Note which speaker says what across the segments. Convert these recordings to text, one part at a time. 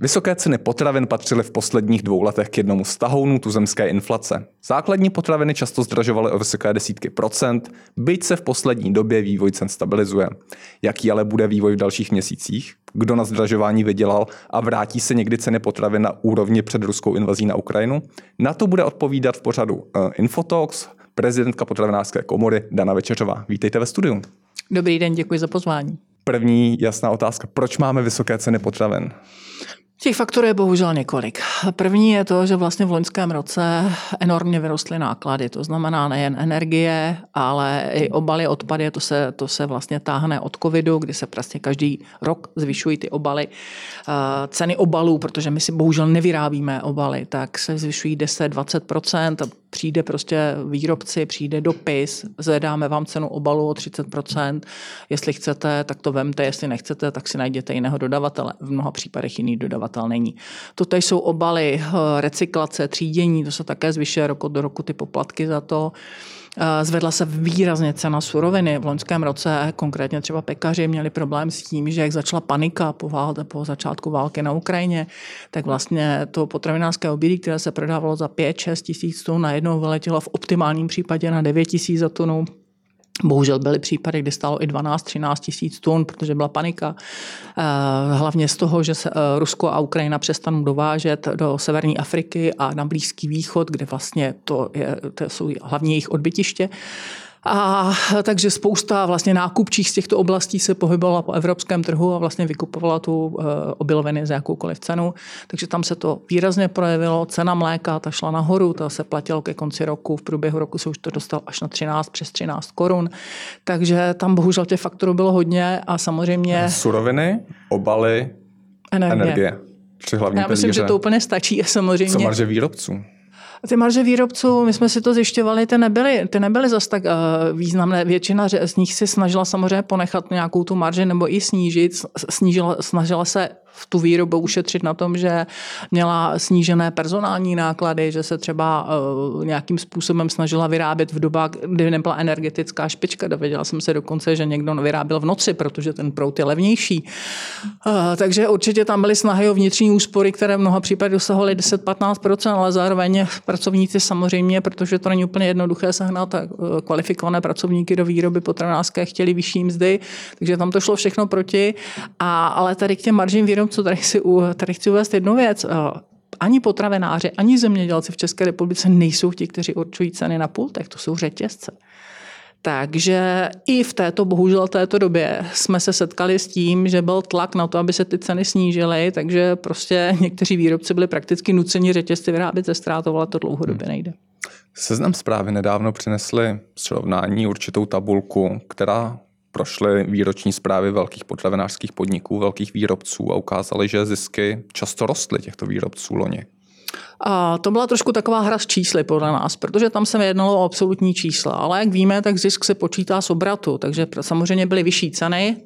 Speaker 1: Vysoké ceny potravin patřily v posledních dvou letech k jednomu z tahounů tuzemské inflace. Základní potraviny často zdražovaly o vysoké desítky procent, byť se v poslední době vývoj cen stabilizuje. Jaký ale bude vývoj v dalších měsících? Kdo na zdražování vydělal a vrátí se někdy ceny potravin na úrovni před ruskou invazí na Ukrajinu? Na to bude odpovídat v pořadu uh, Infotalks prezidentka potravinářské komory Dana Večeřová. Vítejte ve studiu.
Speaker 2: Dobrý den, děkuji za pozvání.
Speaker 1: První jasná otázka. Proč máme vysoké ceny potravin?
Speaker 2: Těch faktorů je bohužel několik. První je to, že vlastně v loňském roce enormně vyrostly náklady. To znamená nejen energie, ale i obaly, odpady. To se, to se vlastně táhne od covidu, kdy se prostě každý rok zvyšují ty obaly. Eh, ceny obalů, protože my si bohužel nevyrábíme obaly, tak se zvyšují 10-20% přijde prostě výrobci, přijde dopis, zvedáme vám cenu obalu o 30%, jestli chcete, tak to vemte, jestli nechcete, tak si najděte jiného dodavatele. V mnoha případech jiný dodavatel není. Toto jsou obaly, eh, recyklace, třídění, to se také zvyšuje rok od roku ty poplatky za to. Eh, zvedla se výrazně cena suroviny. V loňském roce konkrétně třeba pekaři měli problém s tím, že jak začala panika po, válce, po začátku války na Ukrajině, tak vlastně to potravinářské obilí, které se prodávalo za 5-6 tisíc tun, najednou vyletělo v optimálním případě na 9 tisíc za tunu Bohužel byly případy, kdy stálo i 12-13 tisíc tun, protože byla panika. Eh, hlavně z toho, že se eh, Rusko a Ukrajina přestanou dovážet do severní Afriky a na Blízký východ, kde vlastně to, je, to jsou hlavně jejich odbytiště. A takže spousta vlastně nákupčích z těchto oblastí se pohybovala po evropském trhu a vlastně vykupovala tu eh, obiloviny za jakoukoliv cenu. Takže tam se to výrazně projevilo. Cena mléka ta šla nahoru, ta se platilo ke konci roku. V průběhu roku se už to dostalo až na 13, přes 13 korun. Takže tam bohužel těch faktorů bylo hodně a samozřejmě...
Speaker 1: Suroviny, obaly, energie. energie.
Speaker 2: Tři hlavní Já myslím, pilíře. že to úplně stačí. Samozřejmě.
Speaker 1: Co marže výrobců?
Speaker 2: Ty marže výrobců, my jsme si to zjišťovali, ty nebyly, ty nebyly zase tak uh, významné. Většina z nich si snažila samozřejmě ponechat nějakou tu marži nebo i snížit. Snížila, snažila se v tu výrobu ušetřit na tom, že měla snížené personální náklady, že se třeba uh, nějakým způsobem snažila vyrábět v dobách, kdy nebyla energetická špička. Dověděla jsem se dokonce, že někdo vyráběl v noci, protože ten prout je levnější. Uh, takže určitě tam byly snahy o vnitřní úspory, které v mnoha případech dosahovaly 10-15%, ale zároveň pracovníci samozřejmě, protože to není úplně jednoduché sehnat uh, kvalifikované pracovníky do výroby potravinářské, chtěli vyšší mzdy, takže tam to šlo všechno proti. A, ale tady k těm maržím výrob co tady chci, tady chci uvést jednu věc. Eh, ani potravináři, ani zemědělci v České republice nejsou ti, kteří určují ceny na pultech, to jsou řetězce. Takže i v této, bohužel této době jsme se setkali s tím, že byl tlak na to, aby se ty ceny snížily, takže prostě někteří výrobci byli prakticky nuceni řetězci vyrábět ze ztrátou, ale to dlouhodobě hmm. nejde.
Speaker 1: Seznam zprávy nedávno přinesli srovnání určitou tabulku, která prošly výroční zprávy velkých potravinářských podniků, velkých výrobců a ukázali, že zisky často rostly těchto výrobců loni.
Speaker 2: A to byla trošku taková hra s čísly podle nás, protože tam se jednalo o absolutní čísla. Ale jak víme, tak zisk se počítá z obratu, takže samozřejmě byly vyšší ceny,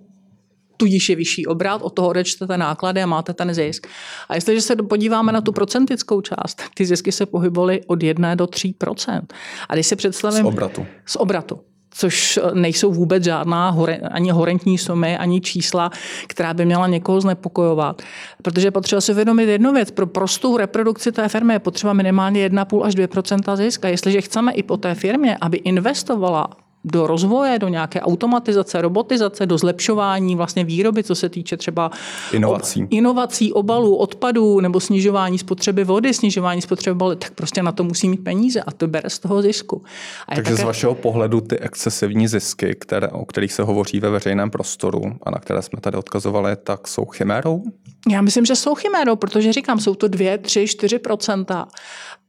Speaker 2: tudíž je vyšší obrat, od toho odečtete náklady a máte ten zisk. A jestliže se podíváme na tu procentickou část, tak ty zisky se pohybovaly od 1 do 3% A když si představím...
Speaker 1: Z obratu.
Speaker 2: Z obratu což nejsou vůbec žádná hore, ani horentní sumy, ani čísla, která by měla někoho znepokojovat. Protože potřeba si uvědomit jednu věc. Pro prostou reprodukci té firmy je potřeba minimálně 1,5 až 2% ziska. Jestliže chceme i po té firmě, aby investovala do rozvoje, do nějaké automatizace, robotizace, do zlepšování vlastně výroby, co se týče třeba
Speaker 1: inovací,
Speaker 2: ob, inovací obalů, odpadů nebo snižování spotřeby vody, snižování spotřeby vody, tak prostě na to musí mít peníze a to bere z toho zisku.
Speaker 1: A Takže také... z vašeho pohledu ty excesivní zisky, které, o kterých se hovoří ve veřejném prostoru a na které jsme tady odkazovali, tak jsou chimérou?
Speaker 2: Já myslím, že jsou chimérou, protože říkám, jsou to 2, 3, 4%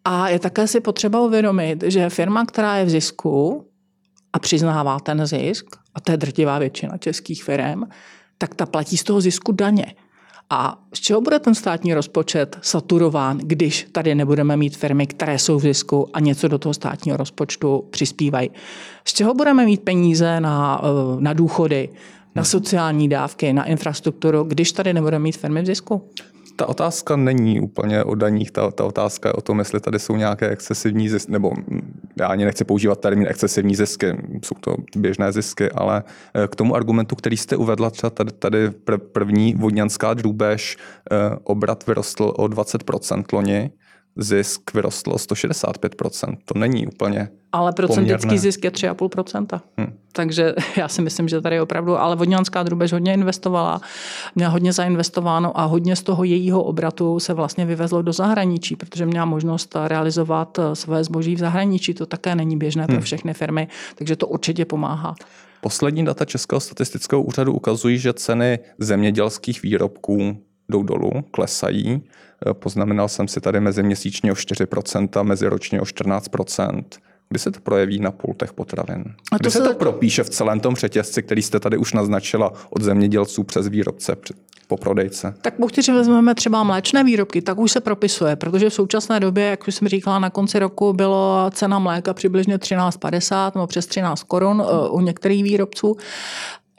Speaker 2: a je také si potřeba uvědomit, že firma, která je v zisku, a přiznává ten zisk, a to je drtivá většina českých firm, tak ta platí z toho zisku daně. A z čeho bude ten státní rozpočet saturován, když tady nebudeme mít firmy, které jsou v zisku a něco do toho státního rozpočtu přispívají? Z čeho budeme mít peníze na, eh, na důchody, na sociální dávky, na infrastrukturu, když tady nebudeme mít firmy v zisku?
Speaker 1: Ta otázka není úplně o daních, ta, ta otázka je o tom, jestli tady jsou nějaké excesivní zisky, nebo já ani nechci používat termín excesivní zisky, jsou to běžné zisky, ale eh, k tomu argumentu, který jste uvedla, třeba tady, tady první vodňanská drůbež, eh, obrat vyrostl o 20% loni, zisk vyrostl o 165%. To není úplně
Speaker 2: Ale procentický zisk je 3,5%. Hmm. Takže já si myslím, že tady opravdu, ale Vodňanská drubež hodně investovala, měla hodně zainvestováno a hodně z toho jejího obratu se vlastně vyvezlo do zahraničí, protože měla možnost realizovat eh, své zboží v zahraničí. To také není běžné pro hmm. všechny firmy, takže to určitě pomáhá.
Speaker 1: Poslední data Českého statistického úřadu ukazují, že ceny zemědělských výrobků jdou dolů, klesají. Eh, poznamenal jsem si tady meziměsíčně o 4%, meziročně o 14%. Kdy se to projeví na pultech potravin? A to Kdy se, se to propíše v celém tom řetězci, který jste tady už naznačila od zemědělců přes výrobce po prodejce?
Speaker 2: Tak pokud si vezmeme třeba mléčné výrobky, tak už se propisuje, protože v současné době, jak už jsem říkala, na konci roku bylo cena mléka přibližně 13,50 nebo přes 13 korun eh, u některých výrobců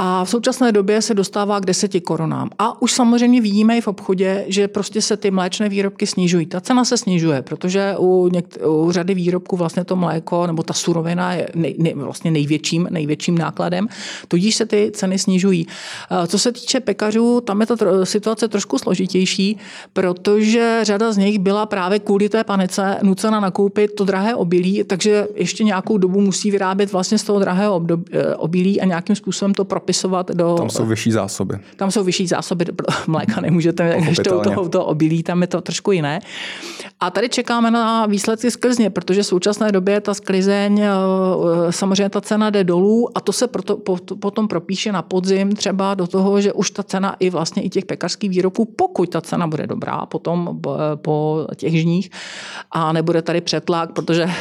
Speaker 2: a v současné době se dostává k 10 korunám. A už samozřejmě vidíme i v obchodě, že prostě se ty mléčné výrobky snižují. Ta cena se snižuje, protože u, něk- u řady výrobků vlastně to mléko nebo ta surovina je nej, nej, vlastně největším, největším nákladem, tudíž se ty ceny snižují. Co se týče pekařů, tam je ta tro- situace trošku složitější, protože řada z nich byla právě kvůli té panice nucena nakoupit to drahé obilí, takže ještě nějakou dobu musí vyrábět vlastně z toho drahého eh, obilí a nějakým způsobem to propisovat zapisovat do...
Speaker 1: Tam jsou vyšší zásoby.
Speaker 2: Tam jsou vyšší zásoby mléka, nemůžete, když to, to, to obilí, tam je to trošku jiné. A tady čekáme na výsledky sklizně, protože v současné době ta sklizeň, eh, samozřejmě ta cena jde dolů a to se proto, potom propíše na podzim třeba do toho, že už ta cena i vlastně i těch pekařských výrobků, pokud ta cena bude dobrá potom po těch žních a nebude tady přetlak, protože eh,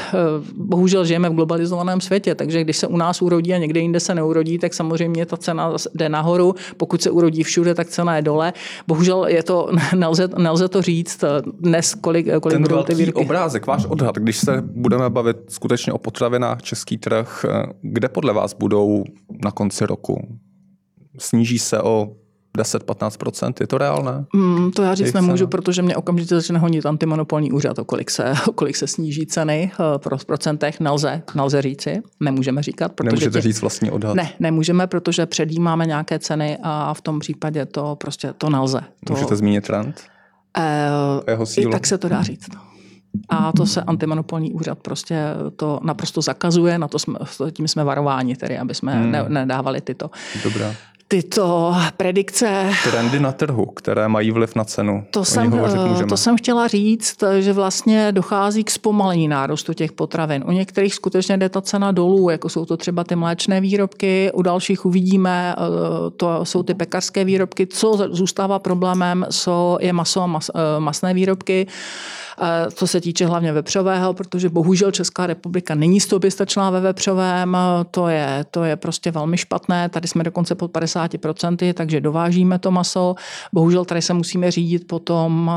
Speaker 2: bohužel žijeme v globalizovaném světě, takže když se u nás urodí a někde jinde se neurodí, tak samozřejmě ta cena jde nahoru, pokud se urodí všude, tak cena je dole. Bohužel je to, nelze, nelze to říct dnes, kolik, kolik
Speaker 1: Ten budou ty výrobky. obrázek, váš odhad, když se budeme bavit skutečně o potravinách český trh, kde podle vás budou na konci roku? Sníží se o 10-15%, je to reálné?
Speaker 2: Mm, to já říct nemůžu, cena? protože mě okamžitě začne honit antimonopolní úřad, o kolik se, o kolik se sníží ceny eh, pro v procentech. Nelze, nelze říci, nemůžeme říkat.
Speaker 1: Protože Nemůžete tě... říct vlastní odhad?
Speaker 2: Ne, nemůžeme, protože předjímáme nějaké ceny a v tom případě to prostě to nelze. To...
Speaker 1: Můžete zmínit trend?
Speaker 2: Uh, jeho sílu? I tak se to dá říct. A to se antimonopolní úřad prostě to naprosto zakazuje, na to jsme, tím jsme varováni, tedy, aby jsme hmm. ne, nedávali tyto.
Speaker 1: Dobrá
Speaker 2: tyto predikce.
Speaker 1: Trendy na trhu, které mají vliv na cenu.
Speaker 2: To, jsem, to jsem chtěla říct, že vlastně dochází k zpomalení nárůstu těch potravin. U některých skutečně jde ta cena dolů, jako jsou to třeba ty mléčné výrobky, u dalších uvidíme, eh, to jsou ty pekařské výrobky. Co zůstává problémem, jsou, je maso a mas, eh, masné výrobky co se týče hlavně vepřového, protože bohužel Česká republika není soběstačná ve vepřovém, to je, to je prostě velmi špatné, tady jsme dokonce pod 50%, takže dovážíme to maso. Bohužel tady se musíme řídit potom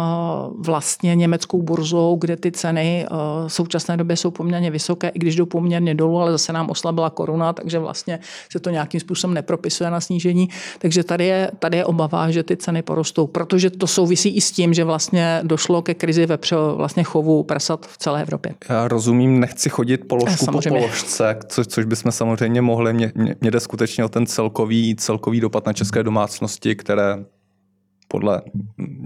Speaker 2: vlastně německou burzou, kde ty ceny v současné době jsou poměrně vysoké, i když jdou poměrně dolů, ale zase nám oslabila koruna, takže vlastně se to nějakým způsobem nepropisuje na snížení. Takže tady je, tady je obava, že ty ceny porostou, protože to souvisí i s tím, že vlastně došlo ke krizi vepřo, vlastně chovu prasat v celé Evropě.
Speaker 1: Já rozumím, nechci chodit položku samozřejmě. po položce, co, což bychom samozřejmě mohli. Mě, mě, mě jde skutečně o ten celkový, celkový dopad na české domácnosti, které podle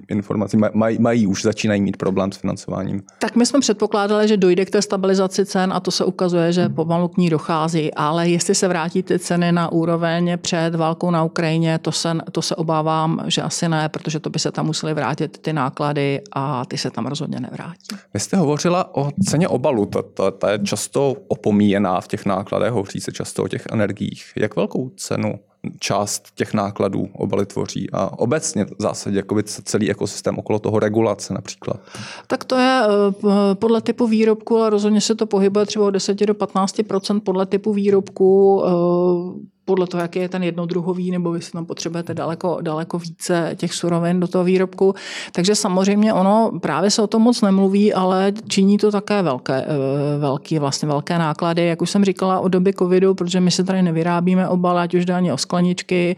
Speaker 1: informací maj, mají, už začínají mít problém s financováním.
Speaker 2: Tak my jsme předpokládali, že dojde k té stabilizaci cen a to se ukazuje, že pomalu k ní dochází, ale jestli se vrátí ty ceny na úroveň před válkou na Ukrajině, to se, to se obávám, že asi ne, protože to by se tam museli vrátit ty náklady a ty se tam rozhodně nevrátí.
Speaker 1: Vy jste hovořila o ceně obalu, ta, ta, ta je často opomíjená v těch nákladech, hovoří se často o těch energiích. Jak velkou cenu část těch nákladů obaly tvoří a obecně v zásadě jakoby celý ekosystém okolo toho regulace například?
Speaker 2: Tak to je eh, podle typu výrobku, ale rozhodně se to pohybuje třeba od 10 do 15% podle typu výrobku. Podle toho, jaký je ten jednodruhový, nebo vy si tam potřebujete daleko, daleko více těch surovin do toho výrobku. Takže samozřejmě ono právě se o tom moc nemluví, ale činí to také velké, eh, velký, vlastně velké náklady. Jak už jsem říkala o době covidu, protože my si tady nevyrábíme obaly, ať už ani o skleničky,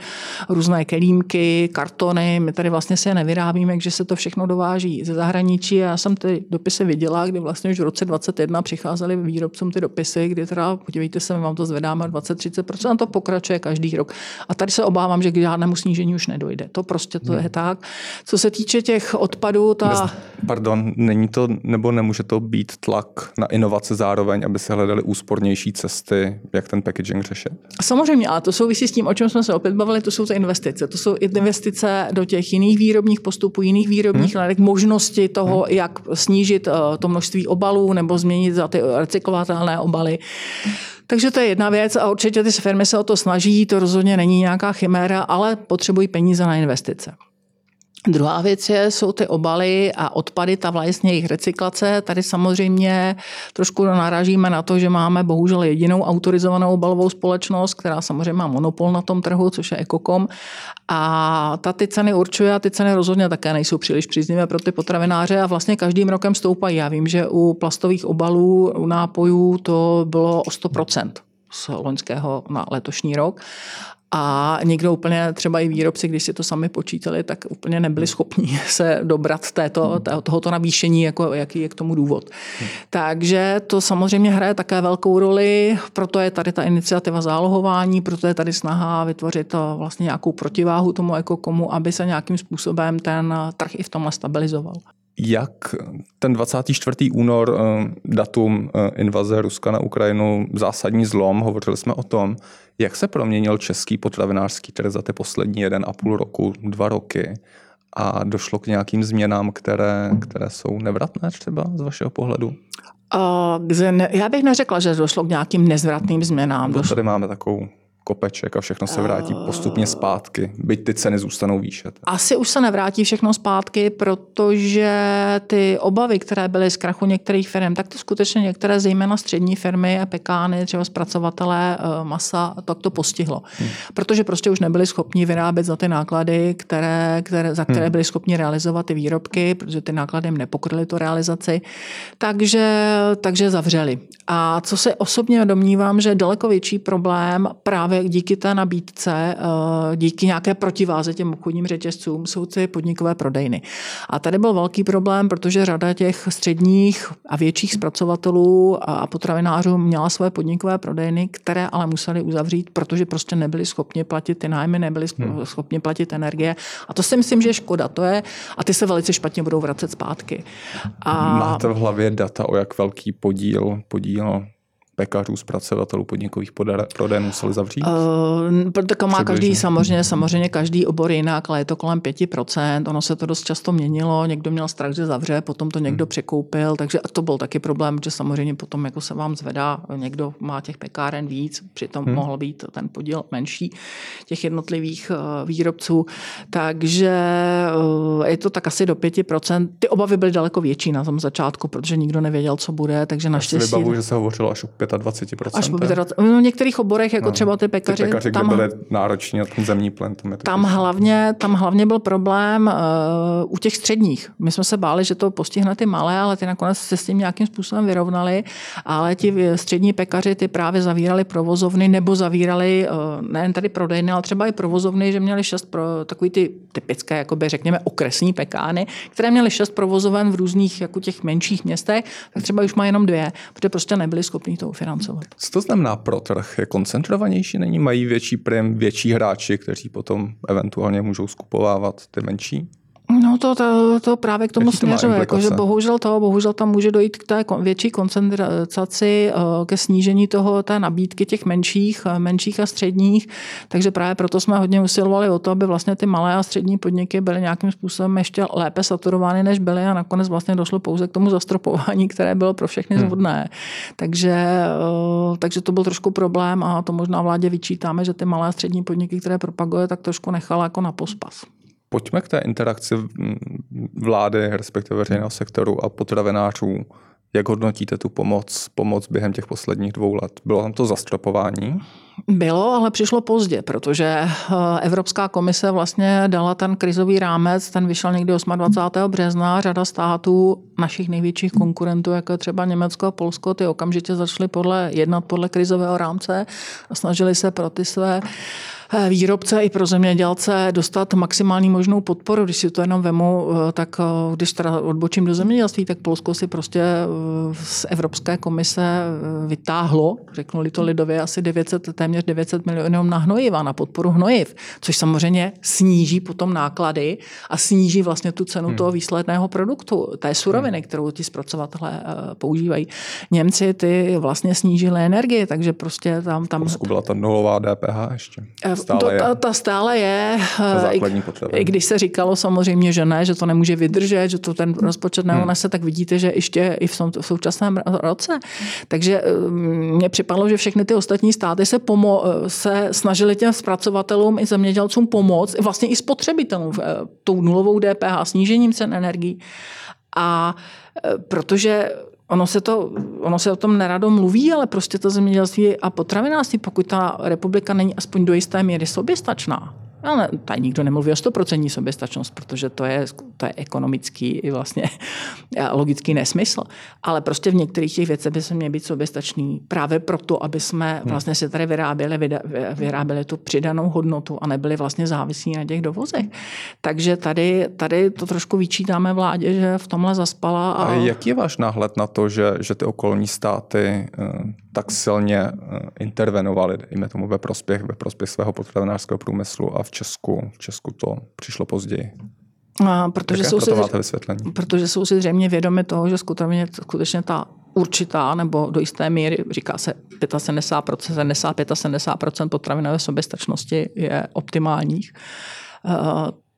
Speaker 2: různé kelímky, kartony, my tady vlastně si je nevyrábíme, takže se to všechno dováží ze zahraničí. Já jsem ty dopisy viděla, kdy vlastně už v roce 2021 přicházely výrobcům ty dopisy, kdy teda, podívejte se, my vám to zvedáme 20-30%, a to pokračuje každý rok. A tady se obávám, že k žádnému snížení už nedojde. To prostě to hmm. je tak. Co se týče těch odpadů, ta...
Speaker 1: Pardon, není to, nebo nemůže to být tlak na inovace zároveň, aby se hledaly úspornější cesty, jak ten packaging řešit?
Speaker 2: Samozřejmě, ale to souvisí s tím, o čem jsme se opět bavili, to jsou ty investice. To jsou investice do těch jiných výrobních postupů, jiných výrobních hmm. možnosti toho, hmm. jak snížit uh, to množství obalů nebo změnit za ty recyklovatelné obaly. Takže to je jedna věc a určitě ty firmy se o to snaží, to rozhodně není nějaká chiméra, ale potřebují peníze na investice. Druhá věc je, jsou ty obaly a odpady, ta vlastně jejich recyklace. Tady samozřejmě trošku narážíme na to, že máme bohužel jedinou autorizovanou obalovou společnost, která samozřejmě má monopol na tom trhu, což je Ekokom. A ta ty ceny určuje a ty ceny rozhodně také nejsou příliš příznivé pro ty potravináře a vlastně každým rokem stoupají. Já vím, že u plastových obalů, u nápojů to bylo o 100% z loňského na letošní rok. A někdo úplně, třeba i výrobci, když si to sami počítali, tak úplně nebyli schopni se dobrat této, tohoto navýšení, jako, jaký je k tomu důvod. Takže to samozřejmě hraje také velkou roli, proto je tady ta iniciativa zálohování, proto je tady snaha vytvořit vlastně nějakou protiváhu tomu jako komu, aby se nějakým způsobem ten trh i v tomhle stabilizoval.
Speaker 1: Jak ten 24. únor, eh, datum eh, invaze Ruska na Ukrajinu, zásadní zlom, hovořili jsme o tom, jak se proměnil český potravinářský trh za ty poslední jeden a půl roku, dva roky a došlo k nějakým změnám, které, které jsou nevratné třeba z vašeho pohledu?
Speaker 2: Uh, já bych neřekla, že došlo k nějakým nezvratným změnám.
Speaker 1: No, tady máme takovou kopeček a všechno se vrátí postupně zpátky, byť ty ceny zůstanou výše.
Speaker 2: Asi už se nevrátí všechno zpátky, protože ty obavy, které byly z krachu některých firm, tak to skutečně některé, zejména střední firmy a pekány, třeba zpracovatelé eh, masa, tak to postihlo. Hmm. Protože prostě už nebyli schopni vyrábět za ty náklady, které, které, za které hmm. byli schopni realizovat ty výrobky, protože ty náklady jim nepokryly tu realizaci. Takže, takže zavřeli. A co se osobně domnívám, že daleko větší problém právě díky té nabídce, eh, díky nějaké protiváze těm obchodním řetězcům, jsou ty podnikové prodejny. A tady byl velký problém, protože řada těch středních a větších zpracovatelů a potravinářů měla své podnikové prodejny, které ale museli uzavřít, protože prostě nebyli schopni platit ty nájmy, nebyli hmm. schopni platit energie. A to si myslím, že je škoda. To je, a ty se velice špatně budou vracet zpátky.
Speaker 1: A... Máte v hlavě data, o jak velký podíl, podíl pekařů, zpracovatelů podnikových prodejen museli zavřít? Uh,
Speaker 2: tak má každý, samozřejmě, samozřejmě každý obor jinak, ale je to kolem 5%. Ono se to dost často měnilo, někdo měl strach, že zavře, potom to někdo hmm. překoupil, takže to byl taky problém, že samozřejmě potom jako se vám zvedá, někdo má těch pekáren víc, přitom hmm. mohl být ten podíl menší těch jednotlivých uh, výrobců. Takže uh, je to tak asi do 5%. Ty obavy byly daleko větší na tom začátku, protože nikdo nevěděl, co bude, takže naštěstí... Já
Speaker 1: si vybavu, že se hovořilo až o 25%. Až
Speaker 2: 25%. No, v některých oborech, jako no, třeba ty pekaři.
Speaker 1: Ty pekaři, tam, kde byly nároční na ten zemní plen.
Speaker 2: Tam, tam, hlavně, tam hlavně byl problém uh, u těch středních. My jsme se báli, že to postihne ty malé, ale ty nakonec se s tím nějakým způsobem vyrovnali, ale ti střední pekaři ty právě zavírali provozovny nebo zavírali uh, nejen tady prodejny, ale třeba i provozovny, že měli šest pro, takový ty typické, jakoby řekněme, okresní pekány, které měly šest provozoven v různých jako těch menších městech, tak třeba už má jenom dvě, protože prostě nebyli schopni to ufinancovat.
Speaker 1: Co to znamená pro trh? Je koncentrovanější? Není? Mají větší prim, větší hráči, kteří potom eventuálně můžou skupovávat ty menší?
Speaker 2: No to, to, to právě k tomu Jaký směřuje, jako, že bohužel to, bohužel tam může dojít k té větší koncentraci, eh, ke snížení toho, té nabídky těch menších, eh, menších a středních, takže právě proto jsme hodně usilovali o to, aby vlastně ty malé a střední podniky byly nějakým způsobem ještě lépe saturovány, než byly a nakonec vlastně došlo pouze k tomu zastropování, které bylo pro všechny hmm. zvodné. Takže, eh, takže to byl trošku problém a to možná vládě vyčítáme, že ty malé a střední podniky, které propaguje, tak trošku nechala jako na pospas.
Speaker 1: Pojďme k té interakci vlády, respektive veřejného sektoru a potravinářů Jak hodnotíte tu pomoc, pomoc během těch posledních dvou let? Bylo tam to zastropování?
Speaker 2: Bylo, ale přišlo pozdě, protože eh, Evropská komise vlastně dala ten krizový rámec, ten vyšel někdy 28. března. Řada států, našich největších konkurentů, jako třeba Německo a Polsko, ty okamžitě začaly podle, jednat podle krizového rámce a snažili se pro ty své Eh, výrobce i pro zemědělce dostat maximální možnou podporu. Když si to jenom vemu, eh, tak eh, když teda odbočím do zemědělství, tak Polsko si prostě z Evropské komise vytáhlo, řeknu-li to lidově, asi 900, téměř 900 milionů na hnojiva, na podporu hnojiv, což samozřejmě sníží potom náklady a sníží vlastně tu cenu hmm. toho výsledného produktu, té suroviny, hmm. kterou ti zpracovatelé používají. Němci ty vlastně snížili energii, takže prostě tam... tam
Speaker 1: Polsku byla ta nulová DPH ještě
Speaker 2: stále to, je. Ta, ta stále je. Základní I, I když se říkalo samozřejmě, že ne, že to nemůže vydržet, že to ten rozpočet neunese, hmm. tak vidíte, že ještě i v, tom, v současném roce. Takže um, mně připadlo, že všechny ty ostatní státy se, pomo- se snažili těm zpracovatelům i zemědělcům pomoct, vlastně i spotřebitelům eh, tou nulovou DPH, snížením cen energií. A eh, protože Ono se, to, ono se o tom nerado mluví, ale prostě to zemědělství a potravinářství, pokud ta republika není aspoň do jisté míry soběstačná, ale tady nikdo nemluví o 100% soběstačnost, protože to je, to je ekonomický i vlastně logický nesmysl. Ale prostě v některých těch věcech by se měli být soběstační právě proto, aby jsme hmm. vlastně si tady vyráběli, vyráběli tu přidanou hodnotu a nebyli vlastně závislí na těch dovozech. Takže tady, tady to trošku vyčítáme vládě, že v tomhle zaspala.
Speaker 1: A, a jaký je váš náhled na to, že, že ty okolní státy eh, tak silně eh, intervenovaly, dejme tomu ve prospěch, ve prospěch svého potravinářského průmyslu a v Česku, v Česku to přišlo později.
Speaker 2: A protože, jsou si, vysvětlení? protože jsou si zřejmě vědomi toho, že skutečně, skutečně ta určitá nebo do jisté míry, říká se 75%, 75 70% potravinové soběstačnosti je optimálních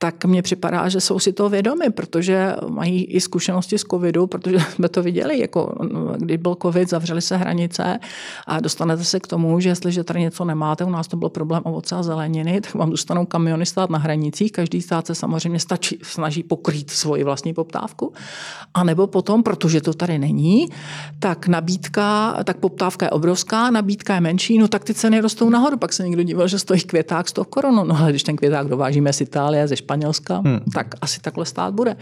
Speaker 2: tak mně připadá, že jsou si toho vědomi, protože mají i zkušenosti z covidu, protože jsme to viděli, jako když byl covid, zavřely se hranice a dostanete se k tomu, že jestliže tady něco nemáte, u nás to byl problém ovoce a zeleniny, tak vám dostanou kamiony stát na hranicích, každý stát se samozřejmě stačí, snaží pokrýt svoji vlastní poptávku, a nebo potom, protože to tady není, tak nabídka, tak poptávka je obrovská, nabídka je menší, no tak ty ceny rostou nahoru, pak se někdo díval, že stojí květák 100 korun, no ale když ten květák dovážíme z Itálie, ze Španělska, Španělska, hmm. tak asi takhle stát bude.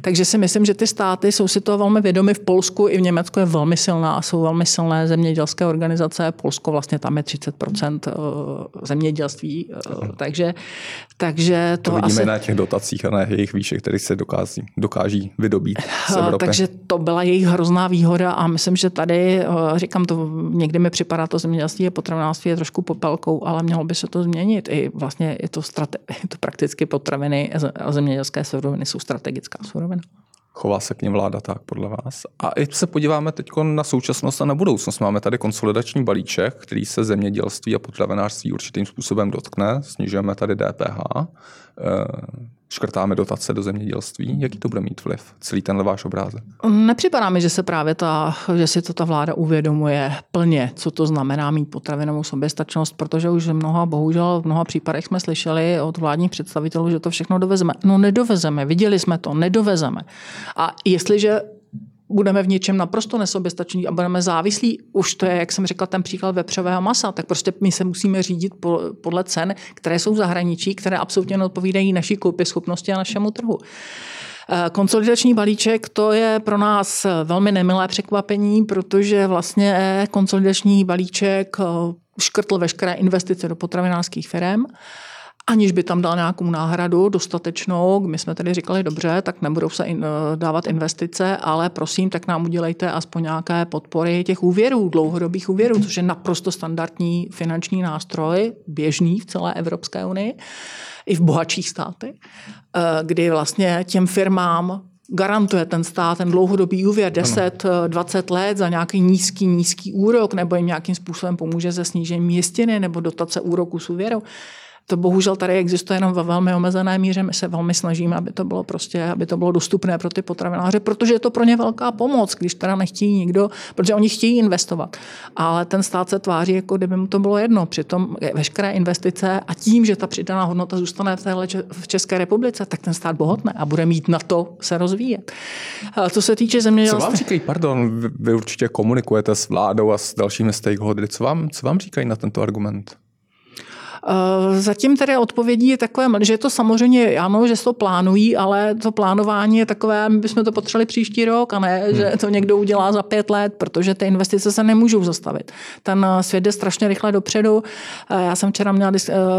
Speaker 2: Takže si myslím, že ty státy jsou si toho velmi vědomi. V Polsku i v Německu je velmi silná a jsou velmi silné zemědělské organizace. Polsko vlastně tam je 30 eh, zemědělství, hmm. takže, takže
Speaker 1: to, to vidíme asi... na těch dotacích a na jejich výšek, které se dokází, dokáží vydobít z Evropy.
Speaker 2: Takže to byla jejich hrozná výhoda a myslím, že tady, říkám to, někdy mi připadá to zemědělství a potravinářství je trošku popelkou, ale mělo by se to změnit. I vlastně je to, strate, je to prakticky potraviny suroviny a zemědělské suroviny jsou strategická surovina.
Speaker 1: Chová se k ně vláda tak podle vás? A i se podíváme teď na současnost a na budoucnost. Máme tady konsolidační balíček, který se zemědělství a potravinářství určitým způsobem dotkne. Snižujeme tady DPH škrtáme dotace do zemědělství, jaký to bude mít vliv, celý tenhle váš obrázek?
Speaker 2: Nepřipadá mi, že se právě ta, že si to ta vláda uvědomuje plně, co to znamená mít potravinovou soběstačnost, protože už mnoha, bohužel v mnoha případech jsme slyšeli od vládních představitelů, že to všechno dovezeme. No nedovezeme, viděli jsme to, nedovezeme. A jestliže budeme v něčem naprosto nesoběstační a budeme závislí, už to je, jak jsem řekla, ten příklad vepřového masa, tak prostě my se musíme řídit podle cen, které jsou v zahraničí, které absolutně neodpovídají naší schopnosti a našemu trhu. Eh, konsolidační balíček to je pro nás velmi nemilé překvapení, protože vlastně konsolidační balíček eh, škrtl veškeré investice do potravinářských firm aniž by tam dal nějakou náhradu dostatečnou. My jsme tady říkali, dobře, tak nebudou se in, eh, dávat investice, ale prosím, tak nám udělejte aspoň nějaké podpory těch úvěrů, dlouhodobých úvěrů, což je naprosto standardní finanční nástroj, běžný v celé Evropské unii, i v bohatších státech, eh, kdy vlastně těm firmám garantuje ten stát ten dlouhodobý úvěr 10-20 let za nějaký nízký, nízký úrok nebo jim nějakým způsobem pomůže se snížením jistiny nebo dotace úroku s úvěrou. To bohužel tady existuje jenom ve velmi omezené míře. My se velmi snažíme, aby to bylo prostě, aby to bylo dostupné pro ty potravináře, protože je to pro ně velká pomoc, když teda nechtějí nikdo, protože oni chtějí investovat. Ale ten stát se tváří, jako kdyby mu to bylo jedno. Přitom veškeré investice a tím, že ta přidaná hodnota zůstane v, téhle, v České republice, tak ten stát bohatne a bude mít na to se rozvíjet. A co se týče zemědělství.
Speaker 1: Co vám říkají, pardon, vy, vy určitě komunikujete s vládou a s dalšími stakeholdery. Co vám, co vám říkají na tento argument?
Speaker 2: Eh, zatím tedy odpovědí je takové, že je to samozřejmě, ano, že se to plánují, ale to plánování je takové, my bychom to potřebovali příští rok a ne, hmm. že to někdo udělá za pět let, protože ty investice se nemůžou zastavit. Ten eh, svět jde strašně rychle dopředu. Eh, já jsem včera měla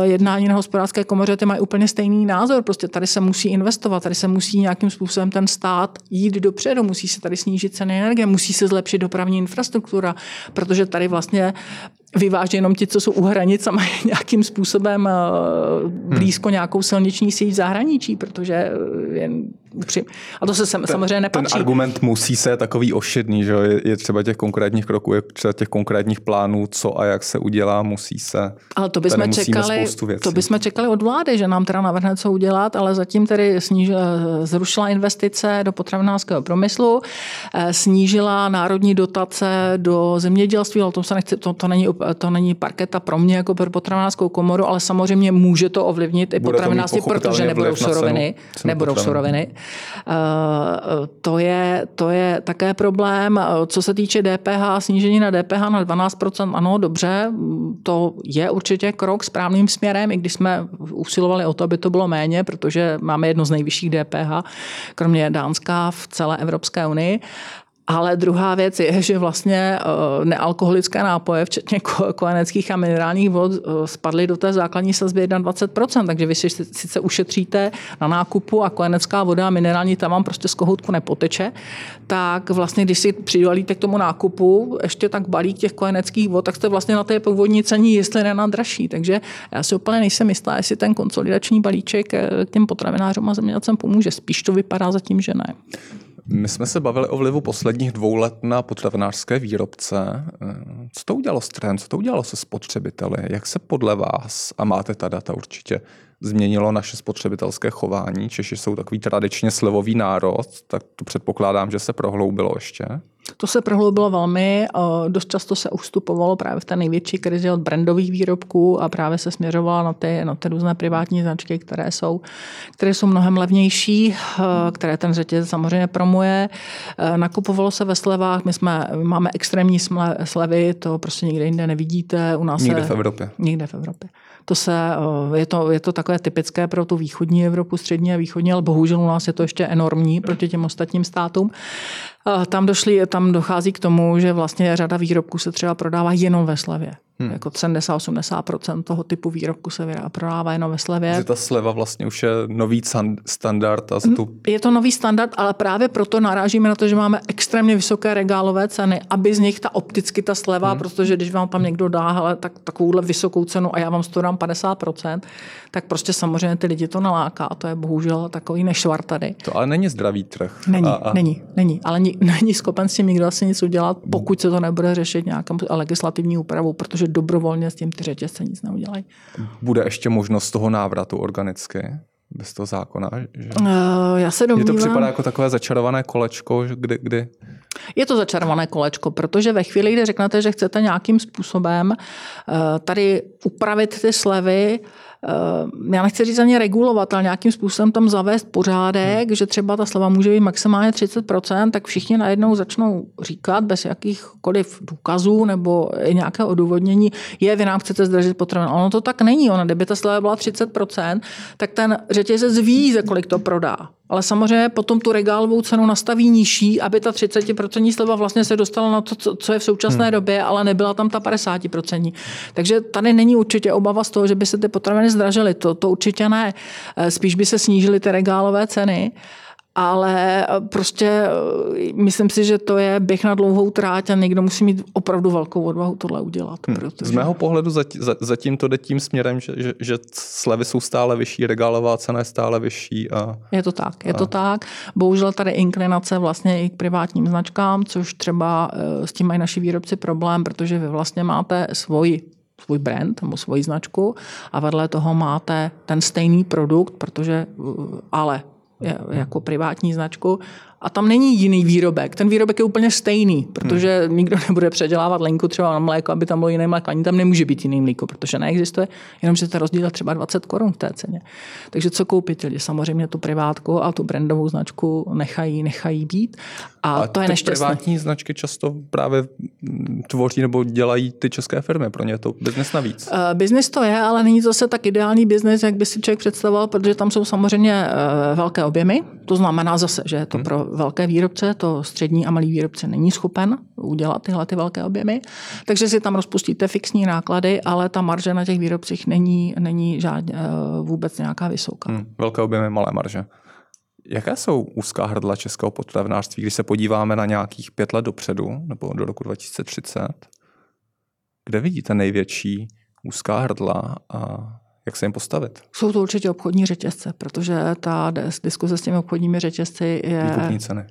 Speaker 2: jednání na hospodářské komoře, ty mají úplně stejný názor. Prostě tady se musí investovat, tady se musí nějakým způsobem ten stát jít dopředu, musí se tady snížit ceny energie, musí se zlepšit dopravní infrastruktura, protože tady vlastně vyváží jenom ti, co jsou u hranic a mají nějakým způsobem eh, blízko nějakou silniční síť v zahraničí, protože eh, jen při... A to se sem, ten, samozřejmě nepatří.
Speaker 1: Ten argument musí se takový ošidný, že je, je třeba těch konkrétních kroků, je třeba těch konkrétních plánů, co a jak se udělá, musí se.
Speaker 2: Ale to bychom čekali, to bychom čekali od vlády, že nám teda navrhne, co udělat, ale zatím tedy sníž, zrušila investice do potravinářského promyslu, eh, snížila národní dotace do zemědělství, ale to, se nechci, to, to, není, to není parketa pro mě jako pro potravinářskou komoru, ale samozřejmě může to ovlivnit i potravinářství, protože nebudou suroviny. Nebudou suroviny. Eh, to je, to je také problém. Co se týče DPH, snížení na DPH na 12%, ano, dobře, to je určitě krok správným směrem, i když jsme usilovali o to, aby to bylo méně, protože máme jedno z nejvyšších DPH, kromě Dánska v celé Evropské unii. Ale druhá věc je, že vlastně eh, nealkoholické nápoje, včetně kojeneckých a minerálních vod, eh, spadly do té základní sazby 21%, takže vy si sice ušetříte na nákupu a kojenecká voda a minerální tam vám prostě z kohoutku nepoteče, tak vlastně, když si přivalíte k tomu nákupu ještě tak balík těch kojeneckých vod, tak jste vlastně na té původní ceně, jestli ne na dražší. Takže já si úplně nejsem jistá, jestli ten konsolidační balíček eh, těm potravinářům a zemědělcem pomůže. Spíš to vypadá zatím, že ne.
Speaker 1: My jsme se bavili o vlivu posledních dvou let na potravinářské výrobce. Co to udělalo s trhem? Co to udělalo se spotřebiteli? Jak se podle vás, a máte ta data určitě, změnilo naše spotřebitelské chování? Češi jsou takový tradičně slevový národ, tak to předpokládám, že se prohloubilo ještě.
Speaker 2: To se prohloubilo velmi, dost často se ustupovalo právě v té největší krizi od brandových výrobků a právě se směřovalo na ty, na ty různé privátní značky, které jsou, které jsou mnohem levnější, které ten řetěz samozřejmě promuje. Nakupovalo se ve slevách, my jsme, máme extrémní slevy, to prostě nikde jinde nevidíte. U nás
Speaker 1: nikde
Speaker 2: se,
Speaker 1: v Evropě.
Speaker 2: Nikde v Evropě. To se, je, to, je to takové typické pro tu východní Evropu, střední a východní, ale bohužel u nás je to ještě enormní proti těm ostatním státům. Tam, došli, tam dochází k tomu, že vlastně řada výrobků se třeba prodává jenom ve slevě. Hmm. Jako 70-80% toho typu výrobku se prodává jenom ve slevě.
Speaker 1: Že ta sleva vlastně už je nový standard. A tu...
Speaker 2: Je to nový standard, ale právě proto narážíme na to, že máme extrémně vysoké regálové ceny, aby z nich ta opticky ta sleva, hmm. protože když vám tam někdo dá hele, tak, takovouhle vysokou cenu a já vám z toho dám 50%, tak prostě samozřejmě ty lidi to naláká a to je bohužel takový nešvar tady.
Speaker 1: To ale není zdravý trh.
Speaker 2: Není, a, a... není, není, ale není schopen s tím nikdo asi nic udělat, pokud se to nebude řešit nějakou legislativní úpravou, protože že dobrovolně s tím ty řetězce nic neudělají.
Speaker 1: Bude ještě možnost toho návratu organicky? bez toho zákona? Že...
Speaker 2: Uh, já se domnívám...
Speaker 1: Mně to připadá jako takové začarované kolečko, kdy, kdy...
Speaker 2: Je to začarované kolečko, protože ve chvíli, kdy řeknete, že chcete nějakým způsobem uh, tady upravit ty slevy, já nechci říct ani regulovat, ale nějakým způsobem tam zavést pořádek, hmm. že třeba ta sleva může být maximálně 30%, tak všichni najednou začnou říkat bez jakýchkoliv důkazů nebo nějaké odůvodnění, je, vy nám chcete zdražit potravin. Ono to tak není. Ono, kdyby ta sleva byla 30%, tak ten řetězec ví, za kolik to prodá. Ale samozřejmě potom tu regálovou cenu nastaví nižší, aby ta 30% sleva vlastně se dostala na to, co je v současné hmm. době, ale nebyla tam ta 50%. Takže tady není určitě obava z toho, že by se ty potraviny zdražily. To, to určitě ne. Eh, spíš by se snížily ty regálové ceny ale eh, prostě eh, myslím si, že to je běh na dlouhou tráť a někdo musí mít opravdu velkou odvahu tohle udělat. Hmm.
Speaker 1: Protože... Z mého pohledu zatím to jde tím směrem, že, že, že slevy jsou stále vyšší, regálová cena je stále vyšší. A,
Speaker 2: je to tak, je a... to tak. Bohužel tady inklinace vlastně i k privátním značkám, což třeba s tím mají naši výrobci problém, protože vy vlastně máte svoji svůj brand nebo svoji značku a vedle toho máte ten stejný produkt, protože ale jako privátní značku a tam není jiný výrobek. Ten výrobek je úplně stejný, protože hmm. nikdo nebude předělávat linku třeba na mléko, aby tam bylo jiné mléko. Ani tam nemůže být jiný mléko, protože neexistuje, jenom že to rozdíl třeba 20 korun v té ceně. Takže co koupit lidi? Samozřejmě tu privátku a tu brandovou značku nechají, nechají být. A, a to je nešťastné.
Speaker 1: privátní značky často právě tvoří nebo dělají ty české firmy. Pro ně je to biznes navíc.
Speaker 2: Uh, biznis to je, ale není zase tak ideální biznis, jak by si člověk představoval, protože tam jsou samozřejmě uh, velké objemy. To znamená zase, že je to hmm. pro velké výrobce, to střední a malý výrobce není schopen udělat tyhle ty velké objemy. Takže si tam rozpustíte fixní náklady, ale ta marže na těch výrobcích není, není žádně, eh, vůbec nějaká vysoká. Hmm,
Speaker 1: velké objemy, malé marže. Jaké jsou úzká hrdla českého potravinářství, když se podíváme na nějakých pět let dopředu, nebo do roku 2030? Kde vidíte největší úzká hrdla a jak se jim postavit?
Speaker 2: Jsou to určitě obchodní řetězce, protože ta diskuze s těmi obchodními řetězci je...
Speaker 1: Výkupní ceny.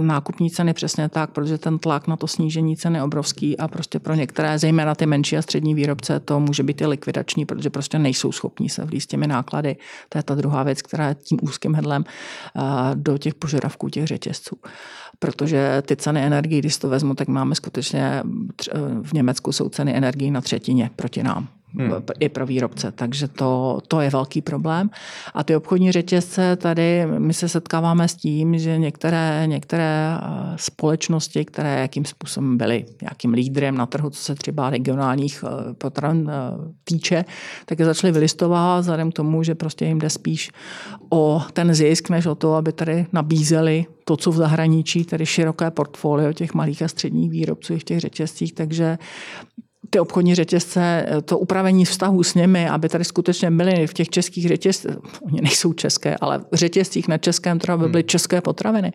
Speaker 2: Nákupní ceny přesně tak, protože ten tlak na to snížení ceny je obrovský a prostě pro některé, zejména ty menší a střední výrobce, to může být i likvidační, protože prostě nejsou schopní se vlíst těmi náklady. To je ta druhá věc, která je tím úzkým hedlem do těch požadavků těch řetězců. Protože ty ceny energií, když to vezmu, tak máme skutečně v Německu jsou ceny energií na třetině proti nám hmm. i pro výrobce. Takže to, to je velký problém. A ty obchodní řetězce tady, my se setkáváme s tím, že některé, některé eh, společnosti, které jakým způsobem byly nějakým lídrem na trhu, co se třeba regionálních eh, potravin eh, týče, tak je začaly vylistovat vzhledem k tomu, že prostě jim jde spíš o ten zisk, než o to, aby tady nabízeli to, co v zahraničí, tedy široké portfolio těch malých a středních výrobců v těch řetězcích, takže ty obchodní řetězce, to upravení vztahu s nimi, aby tady skutečně byly v těch českých řetězcích, oni nejsou české, ale v řetězcích na českém trhu by byly hmm. české potraviny,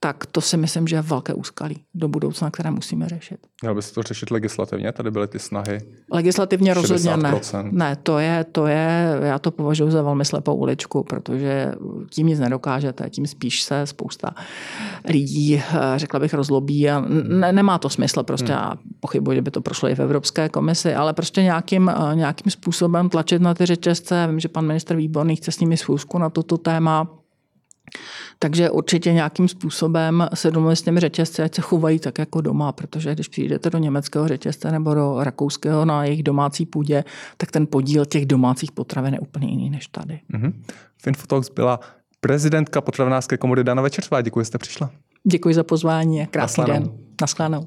Speaker 2: tak to si myslím, že je velké úskalí do budoucna, které musíme řešit.
Speaker 1: Měl by se to řešit legislativně? Tady byly ty snahy?
Speaker 2: Legislativně rozhodně ne. Ne, to je, to je, já to považuji za velmi slepou uličku, protože tím nic nedokážete, tím spíš se spousta lidí, eh, řekla bych, rozlobí a ne, nemá to smysl prostě hmm. a pochybuji, že by to prošlo i v Evropské komisi, ale prostě nějakým, eh, nějakým způsobem tlačit na ty řetězce. Vím, že pan minister Výborný chce s nimi schůzku na toto téma takže určitě nějakým způsobem se domluvit s těmi řetězci, ať se chovají tak jako doma, protože když přijdete do německého řetězce nebo do rakouského na jejich domácí půdě, tak ten podíl těch domácích potravin je úplně jiný než tady.
Speaker 1: Mm-hmm. V Infotalks byla prezidentka potravinářské komory Dana Večeřová. Děkuji, že jste přišla.
Speaker 2: Děkuji za pozvání krásný den. Naschledanou.